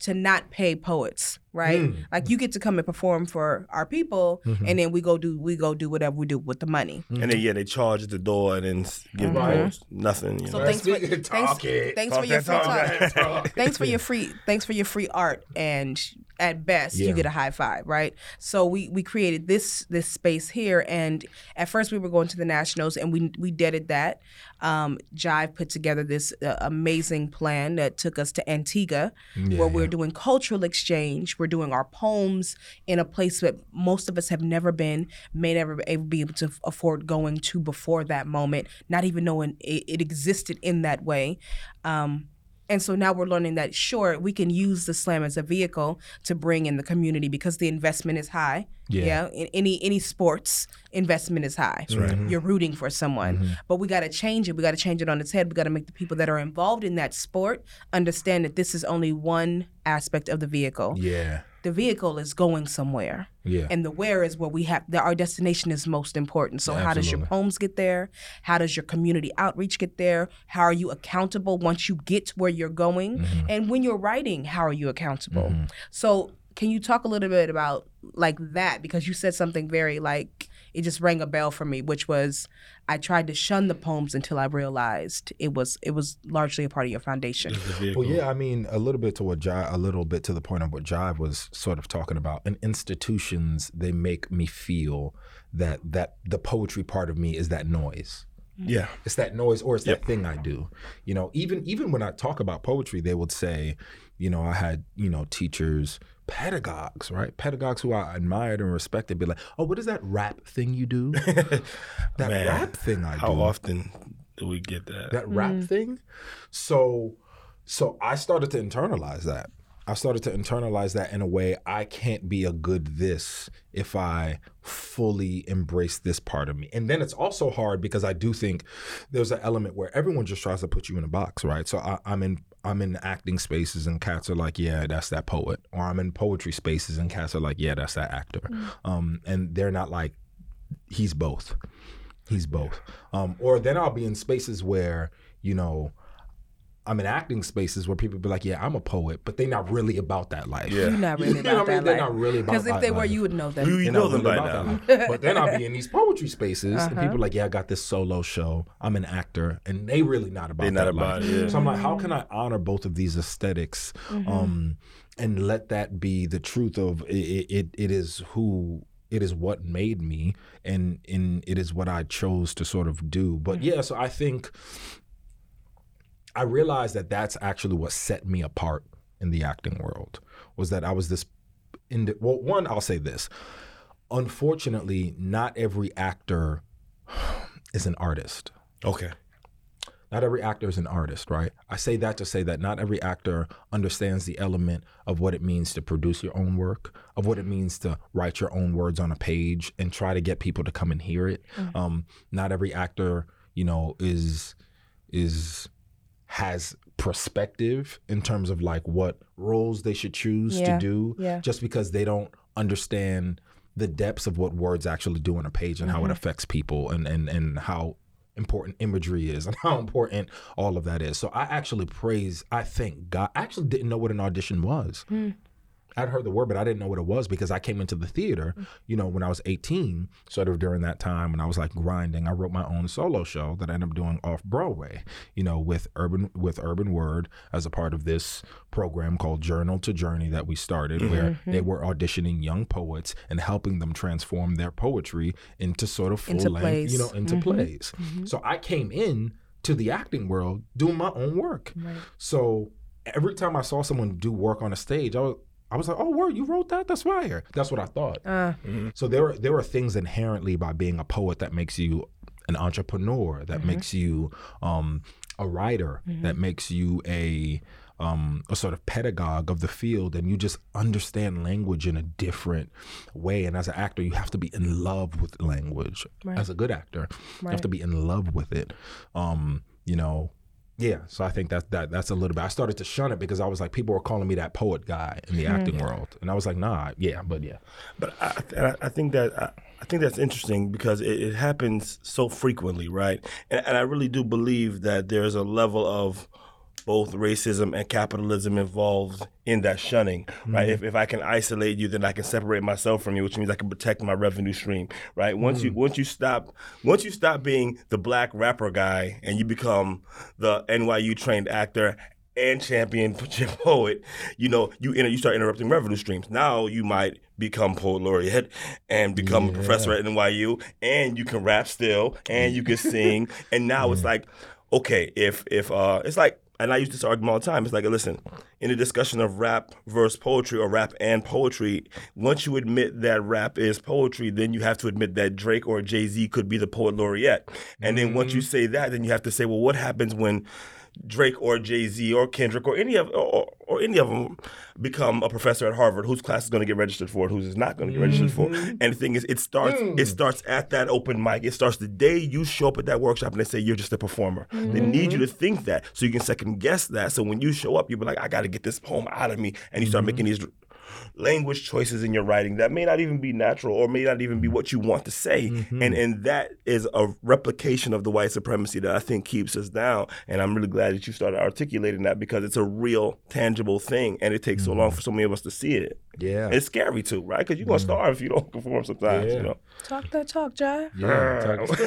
to not pay poets, right? Like you get to come and perform for our people, and then we go do we go do whatever we do with the money. And then yeah, they charge at the door and then s- give Right. posts nothing. You So know? thanks for Speaking- thanks, talk thanks Talk for your free talk. time. thanks for your free thanks for your free art and at best Yeah. you get a high five, right? So we we created this this space here and at first we were going to the nationals and we we did that. Um, Jive put together this uh, amazing plan that took us to Antigua where we're doing cultural exchange. We're doing our poems in a place that most of us have never been, may never be able to afford going to before that moment, not even knowing it, it existed in that way. Um, and so now we're learning that sure we can use the slam as a vehicle to bring in the community because the investment is high. Yeah. In any any sports investment is high. You're rooting for someone, Mm-hmm. but we got to change it. We got to change it on its head. We got to make the people that are involved in that sport understand that this is only one aspect of the vehicle. Yeah, The vehicle is going somewhere. yeah. And the where is where we have that our destination is most important. So how does your poems get there? How does your community outreach get there? How are you accountable once you get to where you're going? Mm-hmm. And when you're writing, how are you accountable? So can you talk a little bit about like that because you said something very like it just rang a bell for me, which was I tried to shun the poems until I realized it was it was largely a part of your foundation. Well, yeah, I mean, a little bit to what Jive, a little bit to the point of what Jive was sort of talking about. In institutions, they make me feel that that the poetry part of me is that noise. Yeah. It's that noise or it's that thing I do. You know, even even when I talk about poetry, they would say, you know, I had, you know, teachers, pedagogues, right? Pedagogues who I admired and respected be like, "Oh, what is that rap thing you do?" that Man, rap thing I How do. How often do we get that? that rap mm. thing. So so I started to internalize that. I started to internalize that in a way I can't be a good this if I fully embrace this part of me. And then it's also hard because I do think there's an element where everyone just tries to put you in a box, right? So I, I'm in I'm in acting spaces and cats are like, yeah, that's that poet. Or I'm in poetry spaces and cats are like, yeah, that's that actor. Um, and they're not like, he's both. He's both. Um, or then I'll be in spaces where, you know, I'm in acting spaces where people be like, yeah, I'm a poet, but they're not really about that life. Yeah. You're not really You know about what I mean? that They're life. not really about Because if that they were, life. you would know them. You, you know them really by about now. that. But then I'll be in these poetry spaces and Uh-huh. people are like, yeah, I got this solo show. I'm an actor. And they really not about They not that about life. it, yeah. So I'm like, how can I honor both of these esthetics um, and let that be the truth of it, it, it is who it is what made me and and it is what I chose to sort of do. But yeah, so I think I realized that that's actually what set me apart in the acting world was that I was this. In the, well, one, I'll say this. Unfortunately, not every actor is an artist. Okay. Not every actor is an artist, right? I say that to say that not every actor understands the element of what it means to produce your own work, of what it means to write your own words on a page and try to get people to come and hear it. Um, not every actor, you know, is is has perspective in terms of like what roles they should choose Yeah, to do yeah. just because they don't understand the depths of what words actually do on a page and how it mm-hmm. affects people and, and, and how important imagery is and how important all of that is. So I actually praise, I thank God. I actually didn't know what an audition was. Hmm. I'd heard the word, but I didn't know what it was because I came into the theater, mm. you know, when I was 18, sort of during that time when I was like grinding. I wrote my own solo show that I ended up doing off Broadway, you know, with Urban with Urban Word as a part of this program called Journal to Journey that we started, where mm-hmm. they were auditioning young poets and helping them transform their poetry into sort of full Into length, plays. you know, into mm-hmm. plays. Mm-hmm. So I came in to the acting world doing my own work. So every time I saw someone do work on a stage, I was I was like, "Oh, word, you wrote that? That's fire." That's what I thought. Uh, So there are there are things inherently by being a poet that makes you an entrepreneur, that makes you um, a writer, that makes you a um, a sort of pedagogue of the field, and you just understand language in a different way. And as an actor, you have to be in love with language. As a good actor, you have to be in love with it. Um, you know, yeah, so I think that that that's a little bit. I started to shun it because I was like, people were calling me that poet guy in the mm-hmm. acting world, and I was like, nah, yeah, but yeah, But I, I, I think that I, I think that's interesting because it, it happens so frequently, right? And, and I really do believe that there's a level of both racism and capitalism involved in that shunning, right? Mm-hmm. If, if I can isolate you, then I can separate myself from you, which means I can protect my revenue stream, right? Once you mm. once you stop once you stop being the black rapper guy and you become the NYU trained actor and champion poet, you know, you inter- you start interrupting revenue streams. Now you might become poet laureate and become a professor at NYU, and you can rap still, and you can sing, and now it's mm. like, okay, if if uh, it's like. And I use this argument all the time. It's like, listen, in a discussion of rap versus poetry or rap and poetry, once you admit that rap is poetry, then you have to admit that Drake or Jay Z could be the poet laureate. And then once you mm-hmm. say that, then you have to say, well, what happens when Drake or Jay Z or Kendrick or any of or, or any of them become a professor at Harvard, whose class is going to get registered for it, whose is not going to get registered for. Mm-hmm. And the thing is, it starts it mm. starts at that open mic. It starts the day you show up at that workshop and they say you're just a performer. They need you mm-hmm. to think that so you can second guess that. So when you show up, you'll be like, I got to get this poem out of me, and you start mm-hmm. making these language choices in your writing that may not even be natural or may not even be what you want to say. Mm-hmm. And and that is a replication of the white supremacy that I think keeps us down. And I'm really glad that you started articulating that because it's a real tangible thing and it takes so long for so many of us to see it. Mm-hmm. Yeah. It's scary too, right? Because you're gonna starve if you don't conform sometimes, Yeah. you know. Talk that talk, Jive.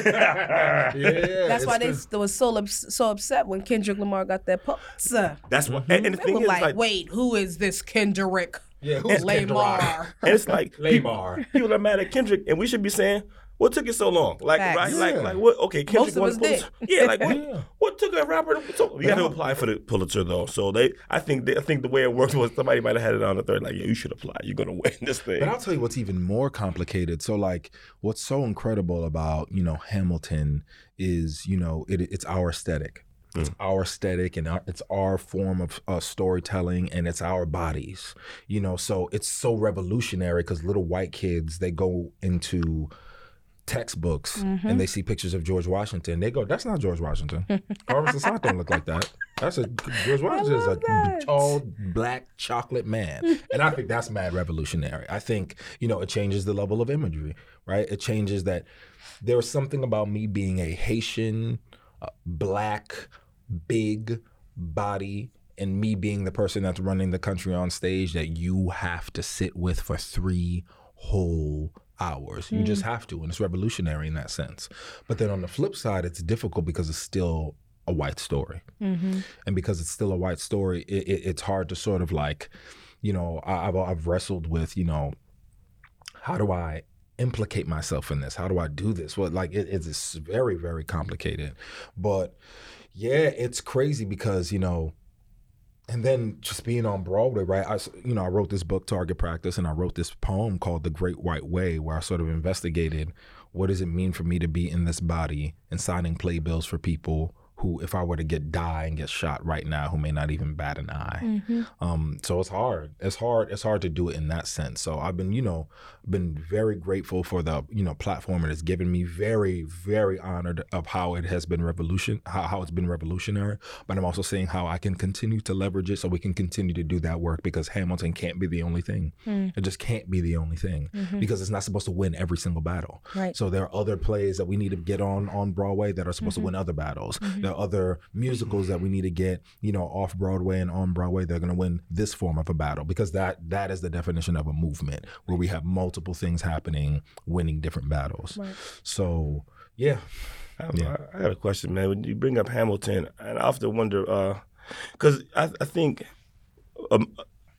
Yeah. yeah. That's why it's they was so so upset when Kendrick Lamar got that pulitzer. That's what and, and the They thing were is like, like wait, who is this Kendrick Yeah, who's Lamar? and it's like Lamar. people are mad at Kendrick, and we should be saying, "What took it so long?" Like, Facts. right? Like, Yeah. like what? Okay, Kendrick of won us the Pulitzer. Yeah, like what? Yeah. What took a rapper? To, so we had to apply for the Pulitzer though. So they, I think, they, I think the way it worked was somebody might have had it on the third. Like, yeah, you should apply. You're gonna win this thing. But I'll tell you what's even more complicated. So, like, what's so incredible about you know Hamilton is you know it, it's our aesthetic. It's our aesthetic and our, it's our form of uh, storytelling and it's our bodies, you know. So it's so revolutionary because little white kids they go into textbooks and they see pictures of George Washington. They go, "That's not George Washington. Carlos Assad don't look like that. That's a George Washington is a that. tall black chocolate man." and I think that's mad revolutionary. I think you know it changes the level of imagery, right? It changes that there was something about me being a Haitian, uh, black, big body. And me being the person that's running the country on stage that you have to sit with for three whole hours. You just hmm. have to, and it's revolutionary in that sense. But then on the flip side, it's difficult because it's still a white story, mm-hmm. and because it's still a white story, it, it, it's hard to sort of like, you know, I, I've I've wrestled with, you know, how do I implicate myself in this? How do I do this? Well, like it, it's very very complicated, but yeah, it's crazy because you know and then just being on Broadway, right? I, you know, I wrote this book, Target Practice, and I wrote this poem called "The Great White Way," where I sort of investigated what does it mean for me to be in this body and signing playbills for people who, if I were to get die and get shot right now, who may not even bat an eye. Mm-hmm. Um, so it's hard. It's hard. It's hard to do it in that sense. So I've been, you know, been very grateful for the, you know, platform it has given me. Very, very honored of how it has been revolution, how, how it's been revolutionary. But I'm also seeing how I can continue to leverage it so we can continue to do that work because Hamilton can't be the only thing. Mm. It just can't be the only thing mm-hmm. because it's not supposed to win every single battle. Right. So there are other plays that we need to get on on Broadway that are supposed to mm-hmm. win other battles. There are other musicals that we need to get, you know, off Broadway and on Broadway. They're going to win this form of a battle because that that is the definition of a movement where we have multiple things happening, winning different battles. So yeah, I, I got a question, man. When you bring up Hamilton, and I often wonder, because I, I think um,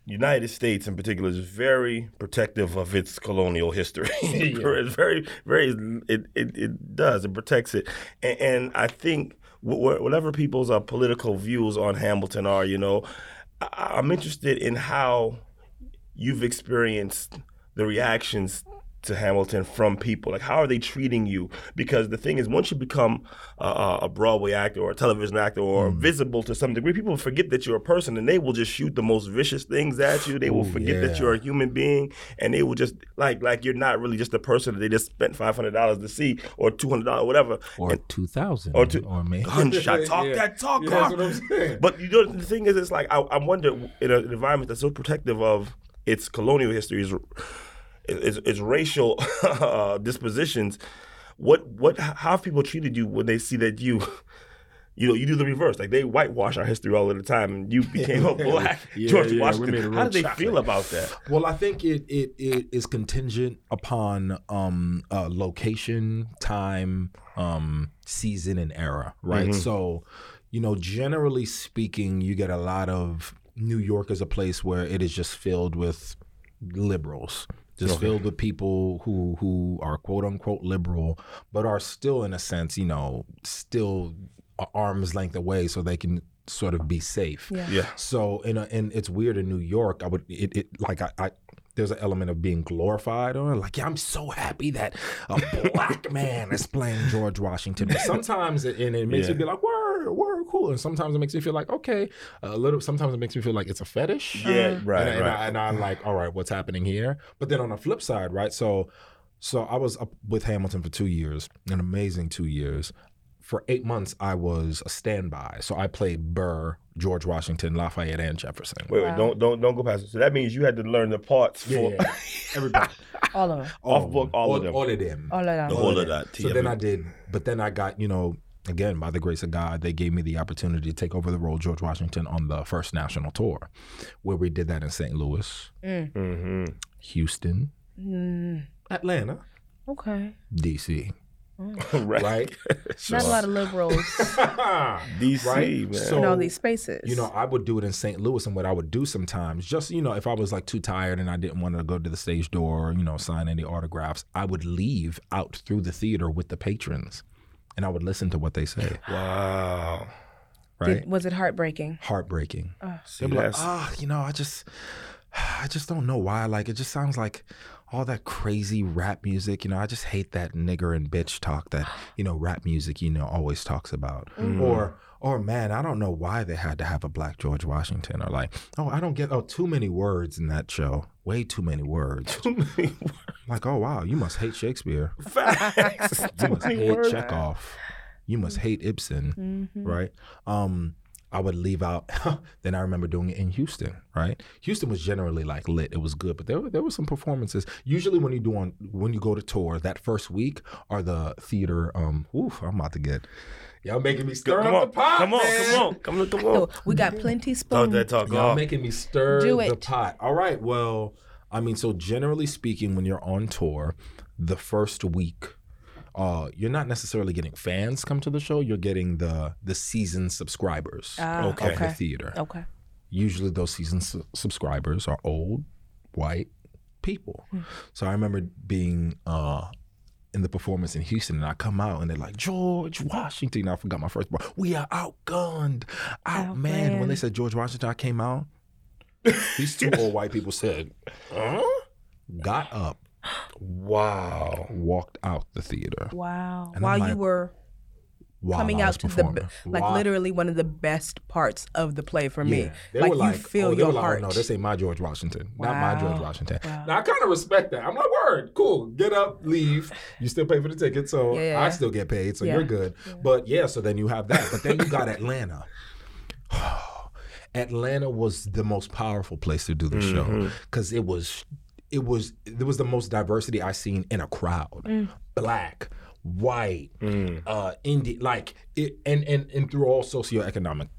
United States in particular is very protective of its colonial history. it's very, very. It, it it does. It protects it, and, and I think wh- wh- whatever people's uh, political views on Hamilton are, you know, I, I'm interested in how you've experienced the reactions to Hamilton from people? Like, how are they treating you? Because the thing is, once you become uh, a Broadway actor or a television actor or Mm. visible to some degree, people forget that you're a person and they will just shoot the most vicious things at you. They will Ooh, forget that you're a human being and they will just like like you're not really just a person that they just spent five hundred dollars to see or two hundred dollars, whatever. or two thousand, Or two- or maybe Gunshot, talk Yeah. that talk, Yeah, Carl. that's what I'm. But you know, the thing is, it's like I, I wonder in a- an environment that's so protective of its colonial history, its, its, its racial uh, dispositions. What what how have people treated you when they see that you, you know, you do the reverse? Like they whitewash our history all of the time, and you became a black Yeah, George yeah, Washington. How do they chocolate. feel about that? Well, I think it it, it is contingent upon um, uh, location, time, um, season, and era, right? So, you know, generally speaking, you get a lot of New York as a place where it is just filled with liberals. Just filled with people who who are quote unquote liberal, but are still in a sense, you know, still arm's length away, so they can sort of be safe. Yeah. Yeah. So in a, and it's weird in New York. I would it, it like I, I there's an element of being glorified or like yeah, I'm so happy that a black man is playing George Washington. But sometimes it, and it makes Yeah. you be like word word cool, and sometimes it makes me feel like okay a little. Sometimes it makes me feel like it's a fetish. Yeah, right, and, and, right. I, and I'm like all right, what's happening here? But then on the flip side, right? So so I was up with Hamilton for two years, an amazing two years for eight months I was a standby. So I played Burr, George Washington, Lafayette, and Jefferson. Wait, wait, don't don't don't go past it. So that means you had to learn the parts for Yeah, yeah. Everybody. All of them. off book, all, of them. All of them. All of them. The whole of that. So then I did, but then I got, you know, again, by the grace of God, they gave me the opportunity to take over the role of George Washington on the first national tour, where we did that in St. Louis, hmm Houston, Mm, Atlanta, okay. DC, right. right? Not a lot of liberals DC, Right? man. So- in all these spaces. You know, I would do it in St. Louis, and what I would do sometimes, just you know, if I was like too tired and I didn't want to go to the stage door, or, you know, sign any autographs, I would leave out through the theater with the patrons, and I would listen to what they say. wow. Right? Did, was it heartbreaking? Heartbreaking. See, They'd be like, that's- ah, you know, I just, I just don't know why. Like, it just sounds like all that crazy rap music. You know, I just hate that nigger and bitch talk that you know rap music, you know, always talks about. Or, or man, I don't know why they had to have a black George Washington. Or like, oh, I don't get oh too many words in that show. Way too many words. Too many like, oh wow, you must hate Shakespeare. facts. You Too must hate words. Chekhov. You must hate Ibsen, Mm-hmm. right? Um, I would leave out. then I remember doing it in Houston, right? Houston was generally like lit. It was good, but there were, there were some performances. Usually, when you do on when you go to tour, that first week are the theater. Um, oof, I'm about to get. Y'all making me stir Come up on, the pot, come on, man. come on, come on, come on. we got plenty Talk spoon. that talk Y'all off. making me stir Do the it. pot. All right. Well, I mean, so generally speaking, when you're on tour, the first week, uh, you're not necessarily getting fans come to the show. You're getting the the season subscribers Ah, Okay. of the theater. Okay. Usually, those season su- subscribers are old, white people. So I remember being uh, in the performance in Houston, and I come out, and they're like, George Washington. I forgot my first part. We are outgunned, outmanned. When they said George Washington, I came out. These two old white people said, huh? Got up, Wow. walked out the theater. Wow. And While like, you were While coming out to the like While- literally one of the best parts of the play for me. Yeah. They Like were you oh, feel oh, your were like, oh, heart. no, this ain't my George Washington. Not my George Washington. Wow. Now I kind of respect that. I'm like, word, cool. Get up, leave. You still pay for the ticket, so Yeah. I still get paid, so Yeah. you're good. But yeah, so then you have that. But then you got Atlanta. Atlanta was the most powerful place to do the mm-hmm. show because it was, it was, there was the most diversity I seen in a crowd. Mm. Black, white, uh, Indian, like it, and and and through all socioeconomic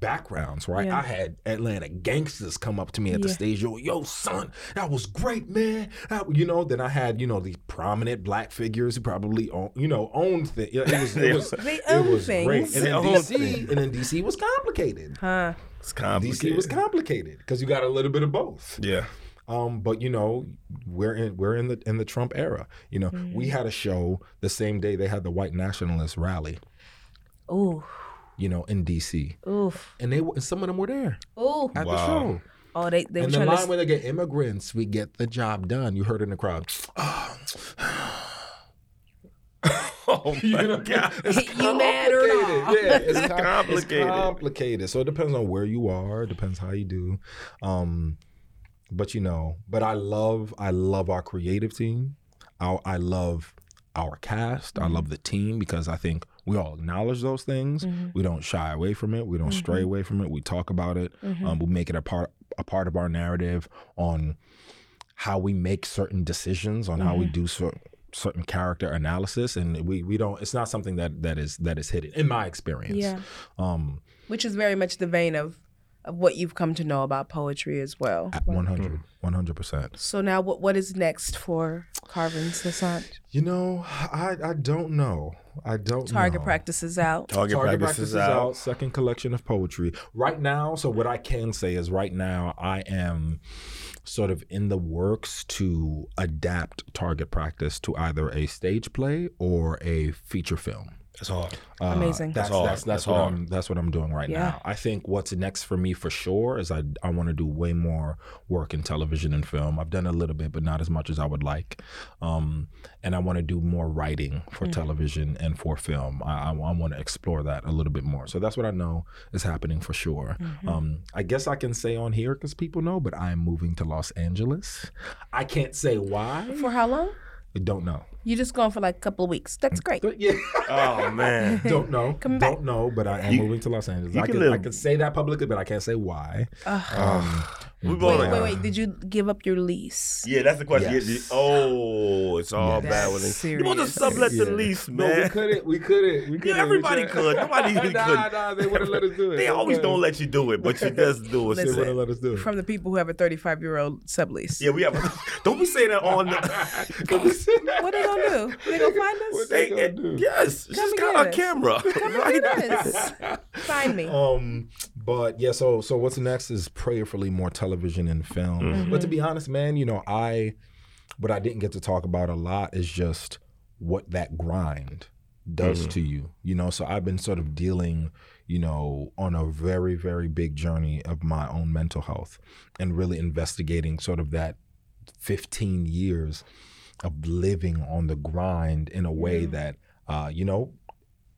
backgrounds, right? Yeah. I had Atlanta gangsters come up to me at the stage, yo, yo, son, that was great, man. That- you know, then I had, you know, these prominent black figures who probably, own, you know, owned things. It was, it was, They it own was great. And They then DC, and then DC was complicated. huh? It's complicated. DC was complicated because you got a little bit of both. Yeah. Um, but you know, we're in we're in the in the Trump era. You know, Mm. we had a show the same day they had the white nationalist rally. Ooh. You know, in DC, Oof. and they and some of them were there Ooh. at the Wow. show. Oh, they they were and the line to. where they get immigrants, we get the job done. You heard in the crowd. Oh my You know, God. it's You mad or not? Yeah, it's com- complicated. It's complicated. So it depends on where you are. It depends how you do. Um, but you know, but I love, I love our creative team. I, I love our cast. I love mm-hmm. the team because I think we all acknowledge those things. Mm-hmm. We don't shy away from it. We don't stray mm-hmm. away from it. We talk about it. Um, we make it a part a part of our narrative on how we make certain decisions, on how we do certain certain character analysis, and we we don't. It's not something that that is that is hidden in my experience. Yeah. Um, Which is very much the vein of, of what you've come to know about poetry as well. at 100 100 percent. So now, what what is next for Carvens Lissaint? You know, I I don't know. I don't know. Target know. practices out. Target, Target practice is practices out. out. Second collection of poetry. Right now, so what I can say is right now I am sort of in the works to adapt target practice to either a stage play or a feature film. That's hard. Uh, Amazing. That's That's hard. that's, that's, That's what. I'm that's what I'm doing right Yeah. now. I think what's next for me for sure is I I want to do way more work in television and film. I've done a little bit, but not as much as I would like. Um, and I want to do more writing for Mm. television and for film. I, I, want to explore that a little bit more. So that's what I know is happening for sure. Mm-hmm. Um, I guess I can say on here because people know, but I am moving to Los Angeles. I can't say why. For how long? I don't know. You're just going for like a couple of weeks. That's great. Yeah. Oh man. don't know. Come don't back. know, but I am You- moving to Los Angeles. you I can can, live- I can say that publicly, but I can't say why. um, we Wait, wait, wait. Did you give up your lease? Yeah, that's the question. Yes. Yeah, the- oh, it's all Yes. bad with That's they. You want to serious. sublet the Yeah. lease, No, we man. couldn't. We couldn't. We couldn't. We everybody tried. could. Nobody nah, could. Nah, they wouldn't let us do it. They always don't let you do it, but you just do it. They Listen. wouldn't let us do it. From the people who have a 35 year old sublease. Yeah, we have. Don't be saying that on the. What they gonna do? They gonna find us? What they They- gonna do? yes, it's Come just and got get a camera. Come and right? get us. Find me. Um, but yeah, so so what's next is prayerfully more television and film. Mm-hmm. But to be honest, man, you know, I what I didn't get to talk about a lot is just what that grind does Mm-hmm. to you. You know, so I've been sort of dealing, you know, on a very very big journey of my own mental health and really investigating sort of that 15 years of living on the grind in a way that uh, you know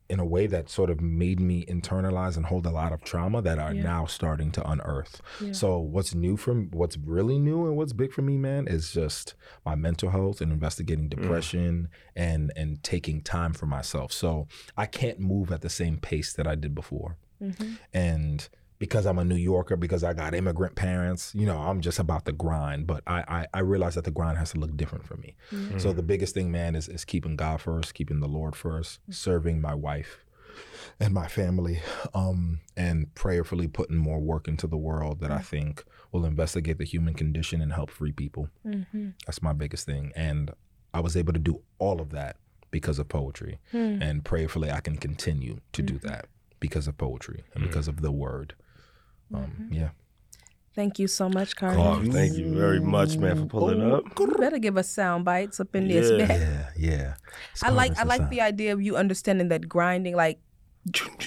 in a way that sort of made me internalize and hold a lot of trauma that are Yeah. now starting to unearth. Yeah. So what's new from what's really new and what's big for me, man, is just my mental health and investigating depression and and taking time for myself. So I can't move at the same pace that I did before. Mhm. And because I'm a New Yorker, because I got immigrant parents, you know, I'm just about the grind. But I I, I realize that the grind has to look different for me. So the biggest thing, man, is is keeping God first, keeping the Lord first, serving my wife and my family, um, and prayerfully putting more work into the world that I think will investigate the human condition and help free people. Mhm. That's my biggest thing. And I was able to do all of that because of poetry. Hmm. And prayerfully, I can continue to do that because of poetry and because of the word. Um, yeah. Thank you so much, Carter. Oh, thank you very much, man, for pulling up. You better give us sound bites up in this. Yeah. Yeah, yeah. I like I like and the idea of you understanding that grinding, like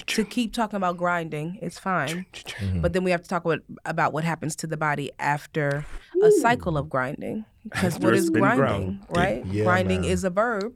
to keep talking about grinding, it's fine. But then we have to talk about, about what happens to the body after a cycle of grinding. Because After what it's is been grinding, ground. right? Yeah, grinding man. is a verb,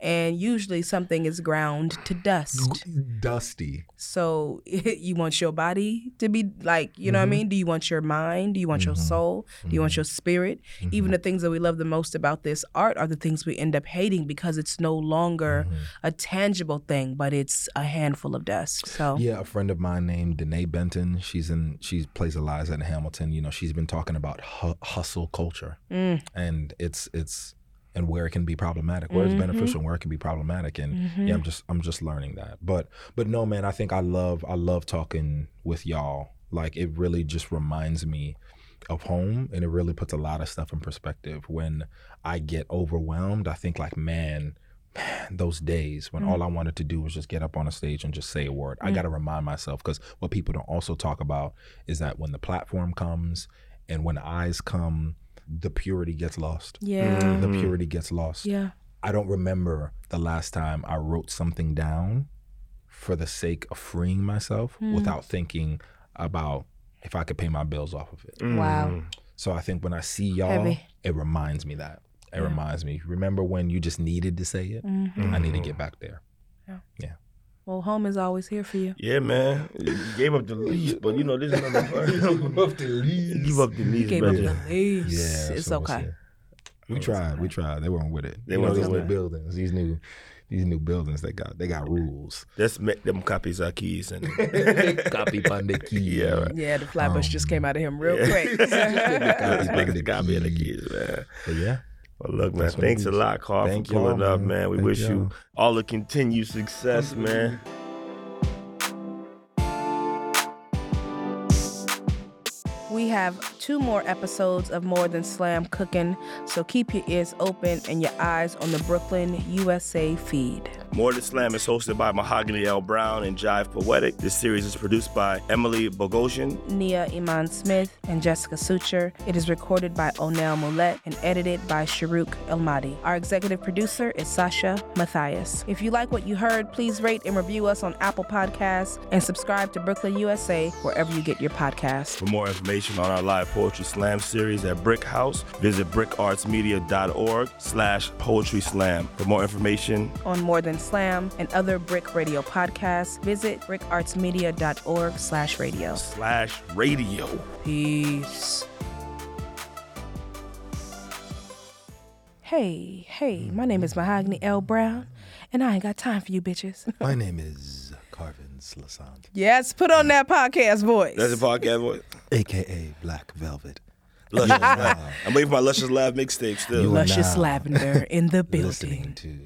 and usually something is ground to dust. Dusty. So you want your body to be like, you know what I Mm-hmm. mean? Do you want your mind? Do you want your soul? Do you want your spirit? Mm-hmm. Even the things that we love the most about this art are the things we end up hating because it's no longer Mm-hmm. a tangible thing, but it's a handful of dust. So Yeah, a friend of mine named Denée Benton. She's in. She plays Eliza in Hamilton. You know, she's been talking about hu- hustle culture, Mm. and it's it's and where it can be problematic, where it's mm-hmm. beneficial, and where it can be problematic. And yeah, mm-hmm. I'm just I'm just learning that. But but no, man, I think I love I love talking with y'all. Like it really just reminds me of home, and it really puts a lot of stuff in perspective. When I get overwhelmed, I think like man those days when mm. all I wanted to do was just get up on a stage and just say a word. I mm. got to remind myself because what people don't also talk about is that when the platform comes and when eyes come, the purity gets lost. yeah, The mm-hmm. purity gets lost. yeah, I don't remember the last time I wrote something down for the sake of freeing myself hmm. without thinking about if I could pay my bills off of it. Mm. wow, So I think when I see y'all, Heavy. it reminds me that. It reminds me. Remember when you just needed to say it? Mm-hmm. I need to mm-hmm. get back there. Well, home is always here for you. Yeah, man. You gave up the lease, but you know this is another part. Give up the lease, Gave up brother. the lease. Yeah, it's okay. yeah. We tried. We tried. They weren't with it. They you know, wasn't these with new it. buildings. These new, these new buildings. They got. They got rules. Let's make them copies our keys and Copy pandeki. Yeah, right. Yeah, the flatbush just um, came out of him real quick. Copy the copy of the keys, man. But yeah. Well, look, man. That's Thanks a lot, Carl, Thank for pulling up, man. man. We Thank wish you y'all. all the continued success, man. Have two more episodes of More Than Slam cooking, so keep your ears open and your eyes on the Brooklyn USA feed. More Than Slam is hosted by Mahogany L. Browne and Jive Poetic. This series is produced by Emily Bogosian. Nia Iman Smith and Jessica Suture. It is recorded by Onel Mulet and edited by Sharuk Elmadi. Our executive producer is Sasha Matthias. If you like what you heard, please rate and review us on Apple Podcasts and subscribe to Brooklyn USA wherever you get your podcasts. For more information on our live poetry slam series at BRIC House, visit bricartsmedia.org slash poetry slam. For more information, On More Than Slam and other BRIC Radio podcasts, visit bricartsmedia.org slash radio. slash radio. Peace. Hey, hey, my name is Mahogany L. Browne, and I ain't got time for you bitches. My name is Carvens Lissaint, yes, put on that podcast voice. That's a podcast voice. Aka Black Velvet. Luscious Laugh. I'm waiting for my Luscious Laugh mixtape still. Luscious now lavender in the Listening building. to